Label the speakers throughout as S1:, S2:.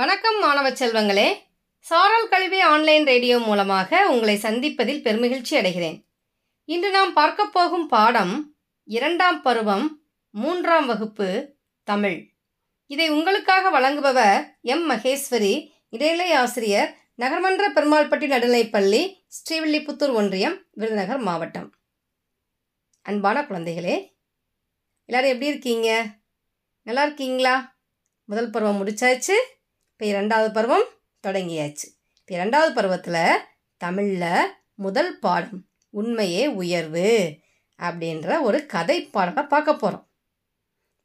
S1: வணக்கம் மாணவ செல்வங்களே சாரல் கல்வி ஆன்லைன் ரேடியோ மூலமாக உங்களை சந்திப்பதில் பெருமகிழ்ச்சி அடைகிறேன் இன்று நாம் பார்க்க போகும் பாடம் இரண்டாம் பருவம் மூன்றாம் வகுப்பு தமிழ் இதை உங்களுக்காக வழங்குபவர் எம் மகேஸ்வரி இடைநிலை ஆசிரியர் நகர்மன்ற பெருமாள்பட்டி நடுநிலைப்பள்ளி ஸ்ரீவில்லிபுத்தூர் ஒன்றியம் விருதுநகர் மாவட்டம் அன்பான குழந்தைகளே எல்லோரும் எப்படி இருக்கீங்க நல்லா இருக்கீங்களா முதல் பருவம் முடிச்சாச்சு இப்போ இரண்டாவது பருவம் தொடங்கியாச்சு இப்போ இரண்டாவது பருவத்தில் தமிழில் முதல் பாடம் உண்மையே உயர்வு அப்படின்ற ஒரு கதை பாடலை பார்க்க போகிறோம்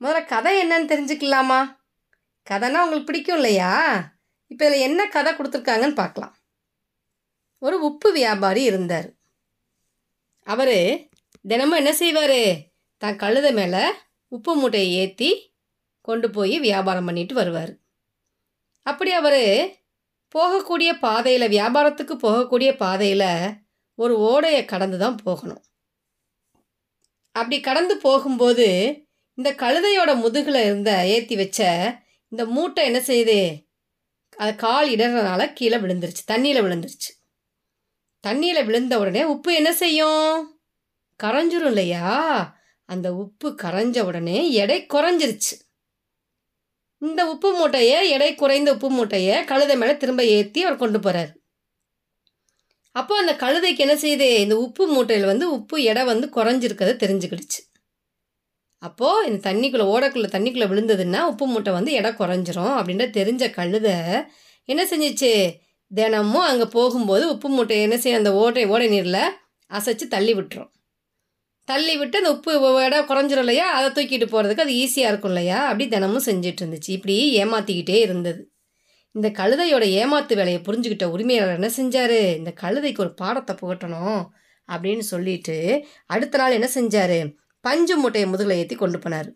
S1: முதல்ல கதை என்னன்னு தெரிஞ்சுக்கலாமா கதைனா உங்களுக்கு பிடிக்கும் இல்லையா இப்போ இதில் என்ன கதை கொடுத்துருக்காங்கன்னு பார்க்கலாம் ஒரு உப்பு வியாபாரி இருந்தார் அவர் தினமும் என்ன செய்வார் தான் கழுத மேலே உப்பு மூட்டையை ஏற்றி கொண்டு போய் வியாபாரம் பண்ணிட்டு வருவார் அப்படி அவர் போகக்கூடிய பாதையில் வியாபாரத்துக்கு போகக்கூடிய பாதையில் ஒரு ஓடையை கடந்து தான் போகணும் அப்படி கடந்து போகும்போது இந்த கழுதையோட முதுகில் இருந்த ஏற்றி வச்ச இந்த மூட்டை என்ன செய்யுது அது கால் இடறனால கீழே விழுந்துருச்சு தண்ணியில் விழுந்துருச்சு தண்ணியில் விழுந்த உடனே உப்பு என்ன செய்யும் கரைஞ்சிரும் இல்லையா அந்த உப்பு கரைஞ்ச உடனே எடை குறைஞ்சிருச்சு இந்த உப்பு மூட்டையை எடை குறைந்த உப்பு மூட்டையை கழுதை மேலே திரும்ப ஏற்றி அவர் கொண்டு போகிறார் அப்போ அந்த கழுதைக்கு என்ன செய்து இந்த உப்பு மூட்டையில் வந்து உப்பு எடை வந்து குறைஞ்சிருக்கிறத தெரிஞ்சுக்கிடுச்சு அப்போது இந்த தண்ணிக்குள்ளே ஓடக்குள்ளே தண்ணிக்குள்ளே விழுந்ததுன்னா உப்பு மூட்டை வந்து எடை குறைஞ்சிரும் அப்படின்ற தெரிஞ்ச கழுதை என்ன செஞ்சிச்சு தினமும் அங்கே போகும்போது உப்பு மூட்டையை என்ன செய்யும் அந்த ஓடை ஓடை நீரில் அசைச்சு தள்ளி விட்டுரும் தள்ளி விட்டு அந்த உப்பு இடம் குறைஞ்சிரும் இல்லையா அதை தூக்கிட்டு போகிறதுக்கு அது ஈஸியாக இருக்கும் இல்லையா அப்படி தினமும் செஞ்சுட்டு இருந்துச்சு இப்படி ஏமாற்றிக்கிட்டே இருந்தது இந்த கழுதையோட ஏமாத்து வேலையை புரிஞ்சுக்கிட்ட உரிமையாளர் என்ன செஞ்சார் இந்த கழுதைக்கு ஒரு பாடத்தை புகட்டணும் அப்படின்னு சொல்லிட்டு அடுத்த நாள் என்ன செஞ்சார் பஞ்சு மூட்டையை முதுகில் ஏற்றி கொண்டு போனார்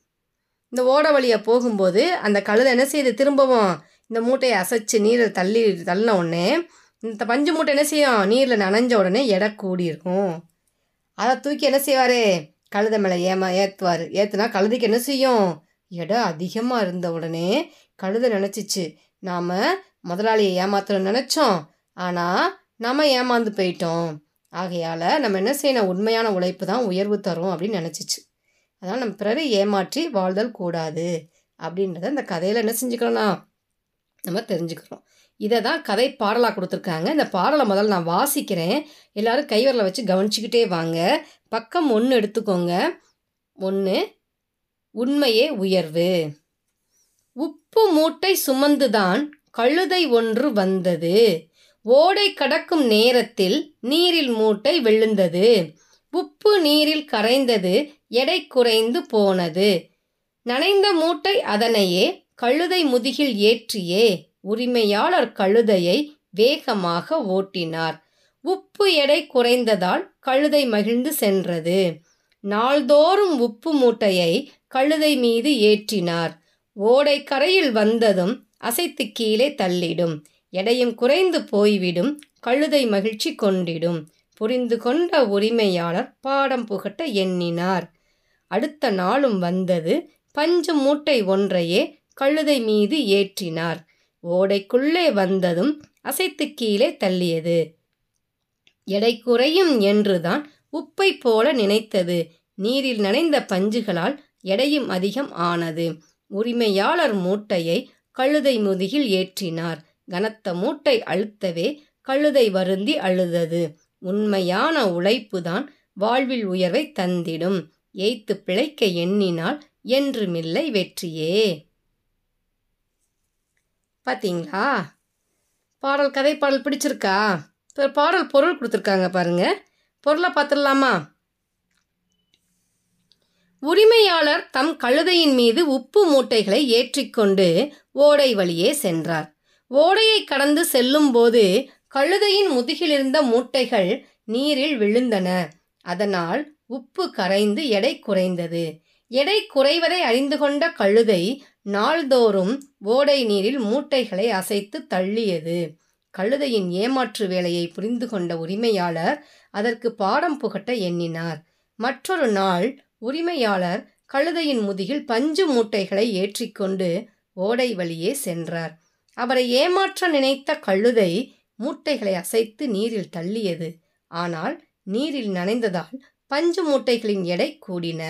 S1: இந்த ஓட வழியை போகும்போது அந்த கழுதை என்ன செய்யுது திரும்பவும் இந்த மூட்டையை அசைச்சு நீரை தள்ளி தள்ளின உடனே இந்த பஞ்சு மூட்டை என்ன செய்யும் நீரில் நனைஞ்ச உடனே எடை கூடி இருக்கும் அதை தூக்கி என்ன செய்வார் கழுத மேலே ஏமா ஏற்றுவார் ஏற்றுனா கழுதுக்கு என்ன செய்யும் இடம் அதிகமாக இருந்த உடனே கழுத நினச்சிச்சு நாம் முதலாளியை ஏமாத்தணும்னு நினச்சோம் ஆனால் நம்ம ஏமாந்து போயிட்டோம் ஆகையால் நம்ம என்ன செய்யணும் உண்மையான உழைப்பு தான் உயர்வு தரும் அப்படின்னு நினச்சிச்சு அதனால் நம்ம பிறரை ஏமாற்றி வாழ்தல் கூடாது அப்படின்றத அந்த கதையில் என்ன செஞ்சுக்கலாம் நம்ம தெரிஞ்சுக்கிறோம் இதை தான் கதை பாடலாக கொடுத்துருக்காங்க இந்த பாடலை முதல்ல நான் வாசிக்கிறேன் எல்லோரும் கைவரில் வச்சு கவனிச்சுக்கிட்டே வாங்க பக்கம் ஒன்று எடுத்துக்கோங்க ஒன்று உண்மையே உயர்வு உப்பு மூட்டை சுமந்துதான் கழுதை ஒன்று வந்தது ஓடை கடக்கும் நேரத்தில் நீரில் மூட்டை விழுந்தது உப்பு நீரில் கரைந்தது எடை குறைந்து போனது நனைந்த மூட்டை அதனையே கழுதை முதுகில் ஏற்றியே உரிமையாளர் கழுதையை வேகமாக ஓட்டினார் உப்பு எடை குறைந்ததால் கழுதை மகிழ்ந்து சென்றது நாள்தோறும் உப்பு மூட்டையை கழுதை மீது ஏற்றினார் ஓடை கரையில் வந்ததும் அசைத்து கீழே தள்ளிடும் எடையும் குறைந்து போய்விடும் கழுதை மகிழ்ச்சி கொண்டிடும் புரிந்து கொண்ட உரிமையாளர் பாடம் புகட்ட எண்ணினார் அடுத்த நாளும் வந்தது பஞ்சு மூட்டை ஒன்றையே கழுதை மீது ஏற்றினார் ஓடைக்குள்ளே வந்ததும் அசைத்து கீழே தள்ளியது எடை குறையும் என்றுதான் உப்பை போல நினைத்தது நீரில் நனைந்த பஞ்சுகளால் எடையும் அதிகம் ஆனது உரிமையாளர் மூட்டையை கழுதை முதுகில் ஏற்றினார் கனத்த மூட்டை அழுத்தவே கழுதை வருந்தி அழுதது உண்மையான உழைப்புதான் வாழ்வில் உயர்வை தந்திடும் எய்த்து பிழைக்க எண்ணினால் என்றுமில்லை வெற்றியே பார்த்தீங்களா பாடல் கதை பாடல் பிடிச்சிருக்கா இப்போ பாடல் பொருள் கொடுத்துருக்காங்க பாருங்கள் பொருளை பார்த்துடலாமா உரிமையாளர் தம் கழுதையின் மீது உப்பு மூட்டைகளை ஏற்றிக்கொண்டு ஓடை வழியே சென்றார் ஓடையை கடந்து செல்லும்போது கழுதையின் முதுகிலிருந்த மூட்டைகள் நீரில் விழுந்தன அதனால் உப்பு கரைந்து எடை குறைந்தது எடை குறைவதை அறிந்து கொண்ட கழுதை நாள்தோறும் ஓடை நீரில் மூட்டைகளை அசைத்து தள்ளியது கழுதையின் ஏமாற்று வேலையை புரிந்து கொண்ட உரிமையாளர் அதற்கு பாடம் புகட்ட எண்ணினார் மற்றொரு நாள் உரிமையாளர் கழுதையின் முதுகில் பஞ்சு மூட்டைகளை ஏற்றிக்கொண்டு ஓடை வழியே சென்றார் அவரை ஏமாற்ற நினைத்த கழுதை மூட்டைகளை அசைத்து நீரில் தள்ளியது ஆனால் நீரில் நனைந்ததால் பஞ்சு மூட்டைகளின் எடை கூடின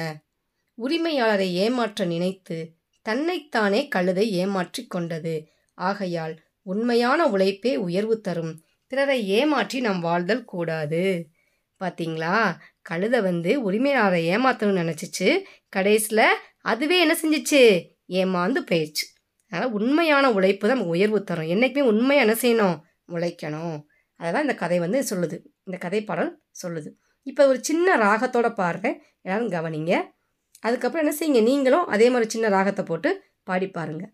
S1: உரிமையாளரை ஏமாற்ற நினைத்து தன்னைத்தானே கழுதை ஏமாற்றி கொண்டது ஆகையால் உண்மையான உழைப்பே உயர்வு தரும் பிறரை ஏமாற்றி நாம் வாழ்தல் கூடாது பார்த்தீங்களா கழுதை வந்து உரிமையாளரை ஏமாற்றணும்னு நினச்சிச்சு கடைசியில் அதுவே என்ன செஞ்சிச்சு ஏமாந்து போயிடுச்சு அதனால் உண்மையான உழைப்பு தான் உயர்வு தரும் என்றைக்குமே உண்மையாக என்ன செய்யணும் உழைக்கணும் அதை இந்த கதை வந்து சொல்லுது இந்த கதை பாடல் சொல்லுது இப்போ ஒரு சின்ன ராகத்தோட பாடுறேன் எல்லாரும் கவனிங்க அதுக்கப்புறம் என்ன செய்யுங்க நீங்களும் அதே மாதிரி சின்ன ராகத்தை போட்டு பாடி பாருங்க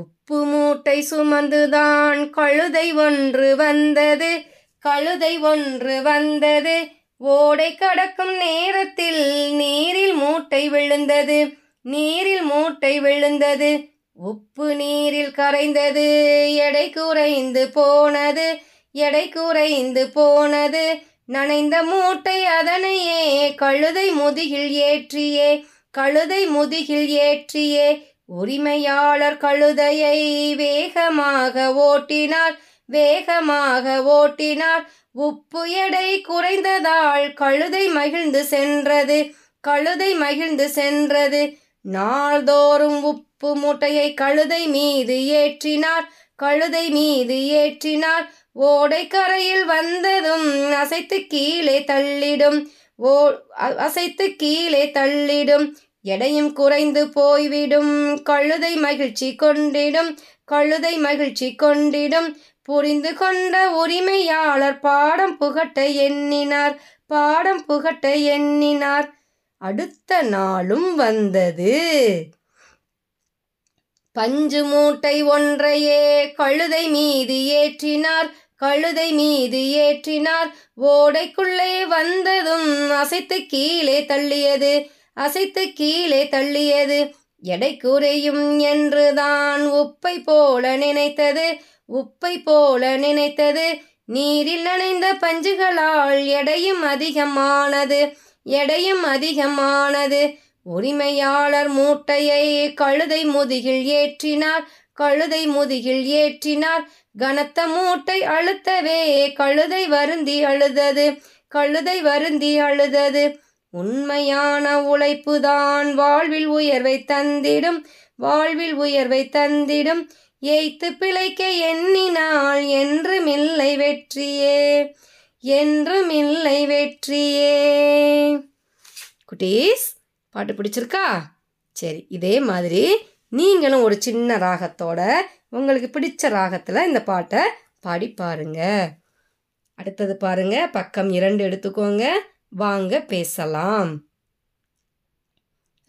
S1: உப்பு மூட்டை சுமந்துதான் கழுதை ஒன்று வந்தது கழுதை ஒன்று வந்தது ஓடை கடக்கும் நேரத்தில் நீரில் மூட்டை விழுந்தது நீரில் மூட்டை விழுந்தது உப்பு நீரில் கரைந்தது எடை குறைந்து போனது எடை குறைந்து போனது நனைந்த மூட்டை அதனையே கழுதை முதுகில் ஏற்றியே கழுதை முதுகில் ஏற்றியே உரிமையாளர் கழுதையை வேகமாக ஓட்டினார் வேகமாக ஓட்டினார் உப்பு எடை குறைந்ததால் கழுதை மகிழ்ந்து சென்றது கழுதை மகிழ்ந்து சென்றது நாள்தோறும் உப்பு மூட்டையை கழுதை மீது ஏற்றினார் கழுதை மீது ஏற்றினார் ஓடைக்கரையில் வந்ததும் அசைத்து கீழே தள்ளிடும் ஓ அசைத்து கீழே தள்ளிடும் எடையும் குறைந்து போய்விடும் கழுதை மகிழ்ச்சி கொண்டிடும் கழுதை மகிழ்ச்சி கொண்டிடும் புரிந்து கொண்ட உரிமையாளர் பாடம் புகட்ட எண்ணினார் பாடம் புகட்ட எண்ணினார் அடுத்த நாளும் வந்தது பஞ்சு மூட்டை ஒன்றையே கழுதை மீது ஏற்றினார் கழுதை மீது ஏற்றினார் ஓடைக்குள்ளே வந்ததும் அசைத்து கீழே தள்ளியது அசைத்து கீழே தள்ளியது எடை குறையும் என்றுதான் உப்பை போல நினைத்தது உப்பை போல நினைத்தது நீரில் நனைந்த பஞ்சுகளால் எடையும் அதிகமானது எடையும் அதிகமானது உரிமையாளர் மூட்டையை கழுதை முதுகில் ஏற்றினார் கழுதை முதுகில் ஏற்றினார் கனத்த மூட்டை அழுத்தவே கழுதை வருந்தி அழுதது கழுதை வருந்தி அழுதது உண்மையான உழைப்புதான் வாழ்வில் உயர்வை தந்திடும் வாழ்வில் உயர்வை தந்திடும் எய்த்து பிழைக்க எண்ணினால் என்றுமில்லை வெற்றியே என்றுமில்லை வெற்றியே குட்டீஸ் பாட்டு பிடிச்சிருக்கா சரி இதே மாதிரி நீங்களும் ஒரு சின்ன ராகத்தோட உங்களுக்கு பிடிச்ச ராகத்தில் இந்த பாட்டை பாடி பாருங்க அடுத்தது பாருங்க பக்கம் இரண்டு எடுத்துக்கோங்க வாங்க பேசலாம்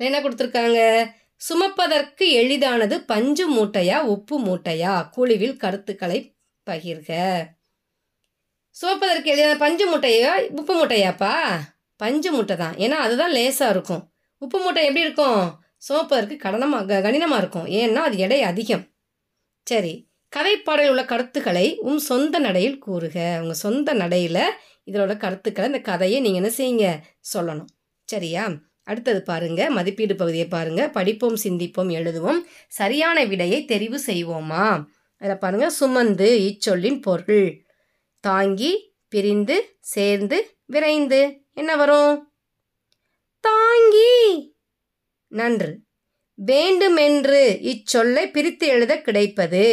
S1: என்ன கொடுத்துருக்காங்க சுமப்பதற்கு எளிதானது பஞ்சு மூட்டையா உப்பு மூட்டையா குழுவில் கருத்துக்களை பகிர்க சுமப்பதற்கு எளிதான பஞ்சு மூட்டையா உப்பு மூட்டையாப்பா பஞ்சு மூட்டை தான் ஏன்னா அதுதான் லேசாக இருக்கும் உப்பு மூட்டை எப்படி இருக்கும் சோப்பருக்கு கடனமாக கடினமாக இருக்கும் ஏன்னா அது எடை அதிகம் சரி கதைப்பாடலில் உள்ள கருத்துக்களை உன் சொந்த நடையில் கூறுக உங்கள் சொந்த நடையில் இதனோட கருத்துக்களை இந்த கதையை நீங்கள் என்ன செய்யுங்க சொல்லணும் சரியா அடுத்தது பாருங்க மதிப்பீடு பகுதியை பாருங்க படிப்போம் சிந்திப்போம் எழுதுவோம் சரியான விடையை தெரிவு செய்வோமா அதில் பாருங்க சுமந்து இச்சொல்லின் பொருள் தாங்கி பிரிந்து சேர்ந்து விரைந்து என்ன வரும் தாங்கி நன்று வேண்டுமென்று இச்சொல்லை பிரித்து எழுத கிடைப்பது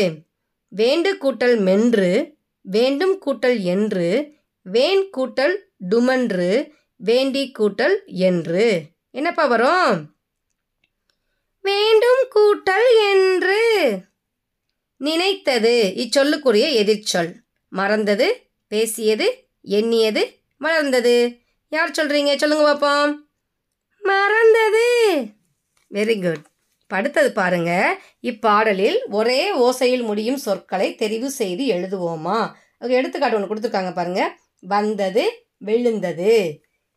S1: வேண்டு கூட்டல் மென்று வேண்டும் கூட்டல் என்று வேன் கூட்டல் டுமன்று வேண்டி கூட்டல் என்று என்னப்பா வரும் வேண்டும் கூட்டல் என்று நினைத்தது இச்சொல்லுக்குரிய எதிர்ச்சொல் மறந்தது பேசியது எண்ணியது வளர்ந்தது யார் சொல்றீங்க சொல்லுங்க பார்ப்போம் மறந்தது வெரி குட் அடுத்தது பாருங்க இப்பாடலில் ஒரே ஓசையில் முடியும் சொற்களை தெரிவு செய்து எழுதுவோமா எடுத்துக்காட்டு ஒன்று கொடுத்துருக்காங்க பாருங்க வந்தது விழுந்தது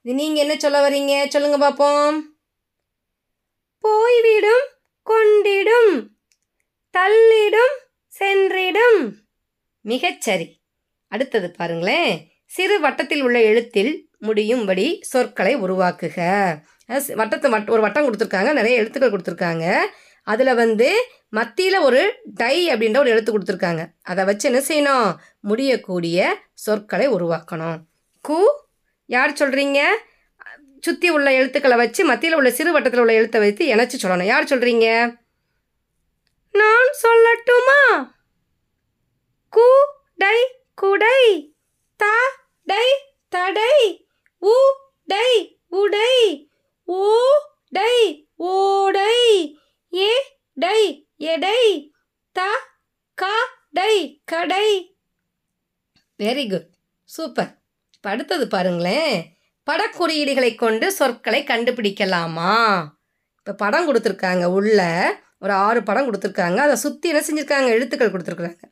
S1: இது நீங்கள் என்ன சொல்ல வரீங்க சொல்லுங்க பார்ப்போம் போய்விடும் கொண்டிடும் தள்ளிடும் சென்றிடும் மிகச்சரி அடுத்தது பாருங்களேன் சிறு வட்டத்தில் உள்ள எழுத்தில் முடியும்படி சொற்களை உருவாக்குக வட்டத்தை வட் ஒரு வட்டம் கொடுத்துருக்காங்க நிறைய எழுத்துக்கள் கொடுத்துருக்காங்க அதில் வந்து மத்தியில் ஒரு டை அப்படின்ற ஒரு எழுத்து கொடுத்துருக்காங்க அதை வச்சு என்ன செய்யணும் முடியக்கூடிய சொற்களை உருவாக்கணும் கு யார் சொல்கிறீங்க சுற்றி உள்ள எழுத்துக்களை வச்சு மத்தியில் உள்ள சிறு வட்டத்தில் உள்ள எழுத்தை வைத்து இணைச்சி சொல்லணும் யார் சொல்கிறீங்க நான் சொல்லட்டுமா கூடை தா டை தடை உ டை உடை ஓ டை ஓடை ஏ டை எடை த கா டை கடை வெரி குட் சூப்பர் படுத்தது பாருங்களேன் படக்குறியீடுகளை கொண்டு சொற்களை கண்டுபிடிக்கலாமா இப்போ படம் கொடுத்துருக்காங்க உள்ள ஒரு ஆறு படம் கொடுத்துருக்காங்க அதை சுற்றி என்ன செஞ்சுருக்காங்க எழுத்துக்கள் கொடுத்துருக்குறாங்க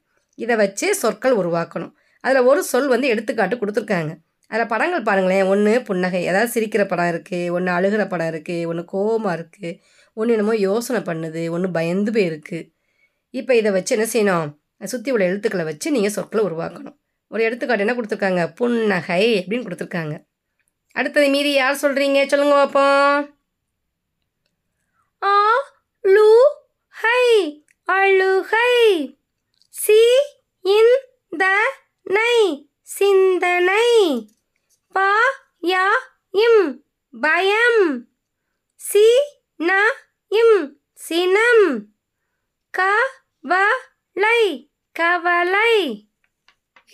S1: இதை வச்சு சொற்கள் உருவாக்கணும் அதில் ஒரு சொல் வந்து எடுத்துக்காட்டு கொடுத்துருக்காங்க அதில் படங்கள் பாருங்களேன் ஒன்று புன்னகை ஏதாவது சிரிக்கிற படம் இருக்குது ஒன்று அழுகிற படம் இருக்குது ஒன்று கோபமாக இருக்குது ஒன்று என்னமோ யோசனை பண்ணுது ஒன்று பயந்து போயிருக்கு இப்போ இதை வச்சு என்ன செய்யணும் சுற்றி உள்ள எழுத்துக்களை வச்சு நீங்கள் சொற்களை உருவாக்கணும் ஒரு எடுத்துக்காட்டு என்ன கொடுத்துருக்காங்க புன்னகை அப்படின்னு கொடுத்துருக்காங்க அடுத்தது மீறி யார் சொல்கிறீங்க சொல்லுங்க பாப்போம் ஆ லூ ஹை அழுகை சி இன் த நை சிந்தனை ப யா இம் பயம் சி ந இம் சினம் க வ லை கவலை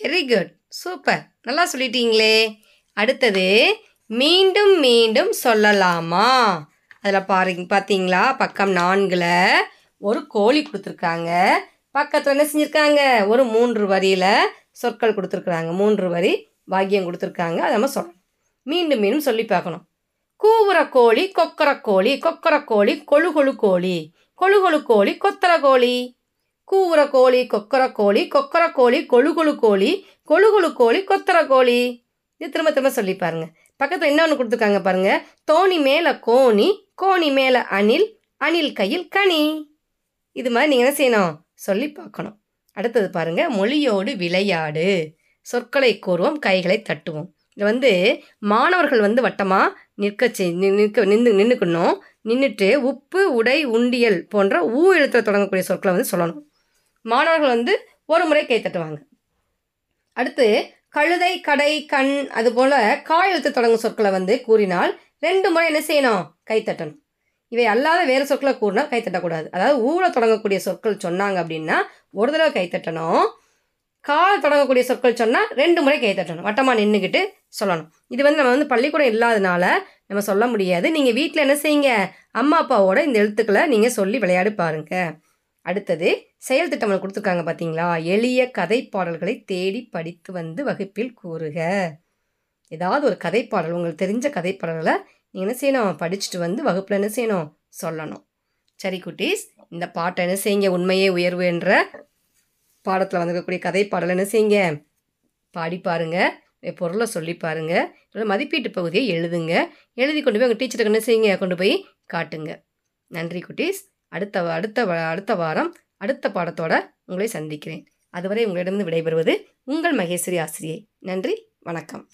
S1: வெரி குட் சூப்பர் நல்லா சொல்லிட்டீங்களே அடுத்தது மீண்டும் மீண்டும் சொல்லலாமா அதில் பாரு பார்த்தீங்களா பக்கம் நான்கில் ஒரு கோழி கொடுத்துருக்காங்க பக்கத்தில் என்ன செஞ்சுருக்காங்க ஒரு மூன்று வரியில் சொற்கள் கொடுத்துருக்குறாங்க மூன்று வரி வாக்கியம் கொடுத்துருக்காங்க அதை நம்ம சொல்லணும் மீண்டும் மீண்டும் சொல்லி பார்க்கணும் கூவுற கோழி கொக்கர கோழி கொக்கர கோழி கொழு கொழு கோழி கொழு கொழு கோழி கொத்தர கோழி கூவுற கோழி கொக்கர கோழி கொக்கர கோழி கொழு கொழு கோழி கொழு கொழு கோழி கொத்தர கோழி இது திரும்ப திரும்ப சொல்லி பாருங்க பக்கத்தில் இன்னொன்று கொடுத்துருக்காங்க பாருங்க தோணி மேலே கோணி கோணி மேலே அணில் அணில் கையில் கனி இது மாதிரி நீங்கள் என்ன செய்யணும் சொல்லி பார்க்கணும் அடுத்தது பாருங்கள் மொழியோடு விளையாடு சொற்களை கோருவோம் கைகளை தட்டுவோம் இது வந்து மாணவர்கள் வந்து வட்டமாக நிற்க செய் நிற்க நின்று நின்றுக்கணும் நின்றுட்டு உப்பு உடை உண்டியல் போன்ற ஊ எழுத்தில் தொடங்கக்கூடிய சொற்களை வந்து சொல்லணும் மாணவர்கள் வந்து ஒரு முறை கை தட்டுவாங்க அடுத்து கழுதை கடை கண் அதுபோல் காய் எழுத்து தொடங்கும் சொற்களை வந்து கூறினால் ரெண்டு முறை என்ன செய்யணும் கை தட்டணும் இவை அல்லாத வேறு சொற்களை கூறினா கைத்தட்டக்கூடாது அதாவது ஊழ தொடங்கக்கூடிய சொற்கள் சொன்னாங்க அப்படின்னா ஒரு தடவை கைத்தட்டணும் கால் தொடங்கக்கூடிய சொற்கள் சொன்னால் ரெண்டு முறை கைத்தட்டணும் வட்டமாக நின்றுக்கிட்டு சொல்லணும் இது வந்து நம்ம வந்து பள்ளிக்கூடம் இல்லாதனால நம்ம சொல்ல முடியாது நீங்கள் வீட்டில் என்ன செய்யுங்க அம்மா அப்பாவோட இந்த எழுத்துக்களை நீங்கள் சொல்லி விளையாடு பாருங்கள் அடுத்தது செயல் திட்டங்கள் கொடுத்துருக்காங்க பார்த்தீங்களா எளிய கதை பாடல்களை தேடி படித்து வந்து வகுப்பில் கூறுக ஏதாவது ஒரு கதைப்பாடல் உங்களுக்கு தெரிஞ்ச கதைப்பாடல்களை நீங்கள் என்ன செய்யணும் படிச்சுட்டு வந்து வகுப்பில் என்ன செய்யணும் சொல்லணும் சரி குட்டீஸ் இந்த பாட்டை என்ன செய்யுங்க உண்மையே உயர்வு என்ற பாடத்தில் வந்திருக்கக்கூடிய கதை பாடலை என்ன செய்யுங்க பாடி பாருங்கள் பொருளை சொல்லி பாருங்கள் மதிப்பீட்டு பகுதியை எழுதுங்க எழுதி கொண்டு போய் உங்கள் டீச்சருக்கு என்ன செய்யுங்க கொண்டு போய் காட்டுங்க நன்றி குட்டீஸ் அடுத்த அடுத்த அடுத்த வாரம் அடுத்த பாடத்தோட உங்களை சந்திக்கிறேன் அதுவரை உங்களிடமிருந்து விடைபெறுவது உங்கள் மகேஸ்வரி ஆசிரியை நன்றி வணக்கம்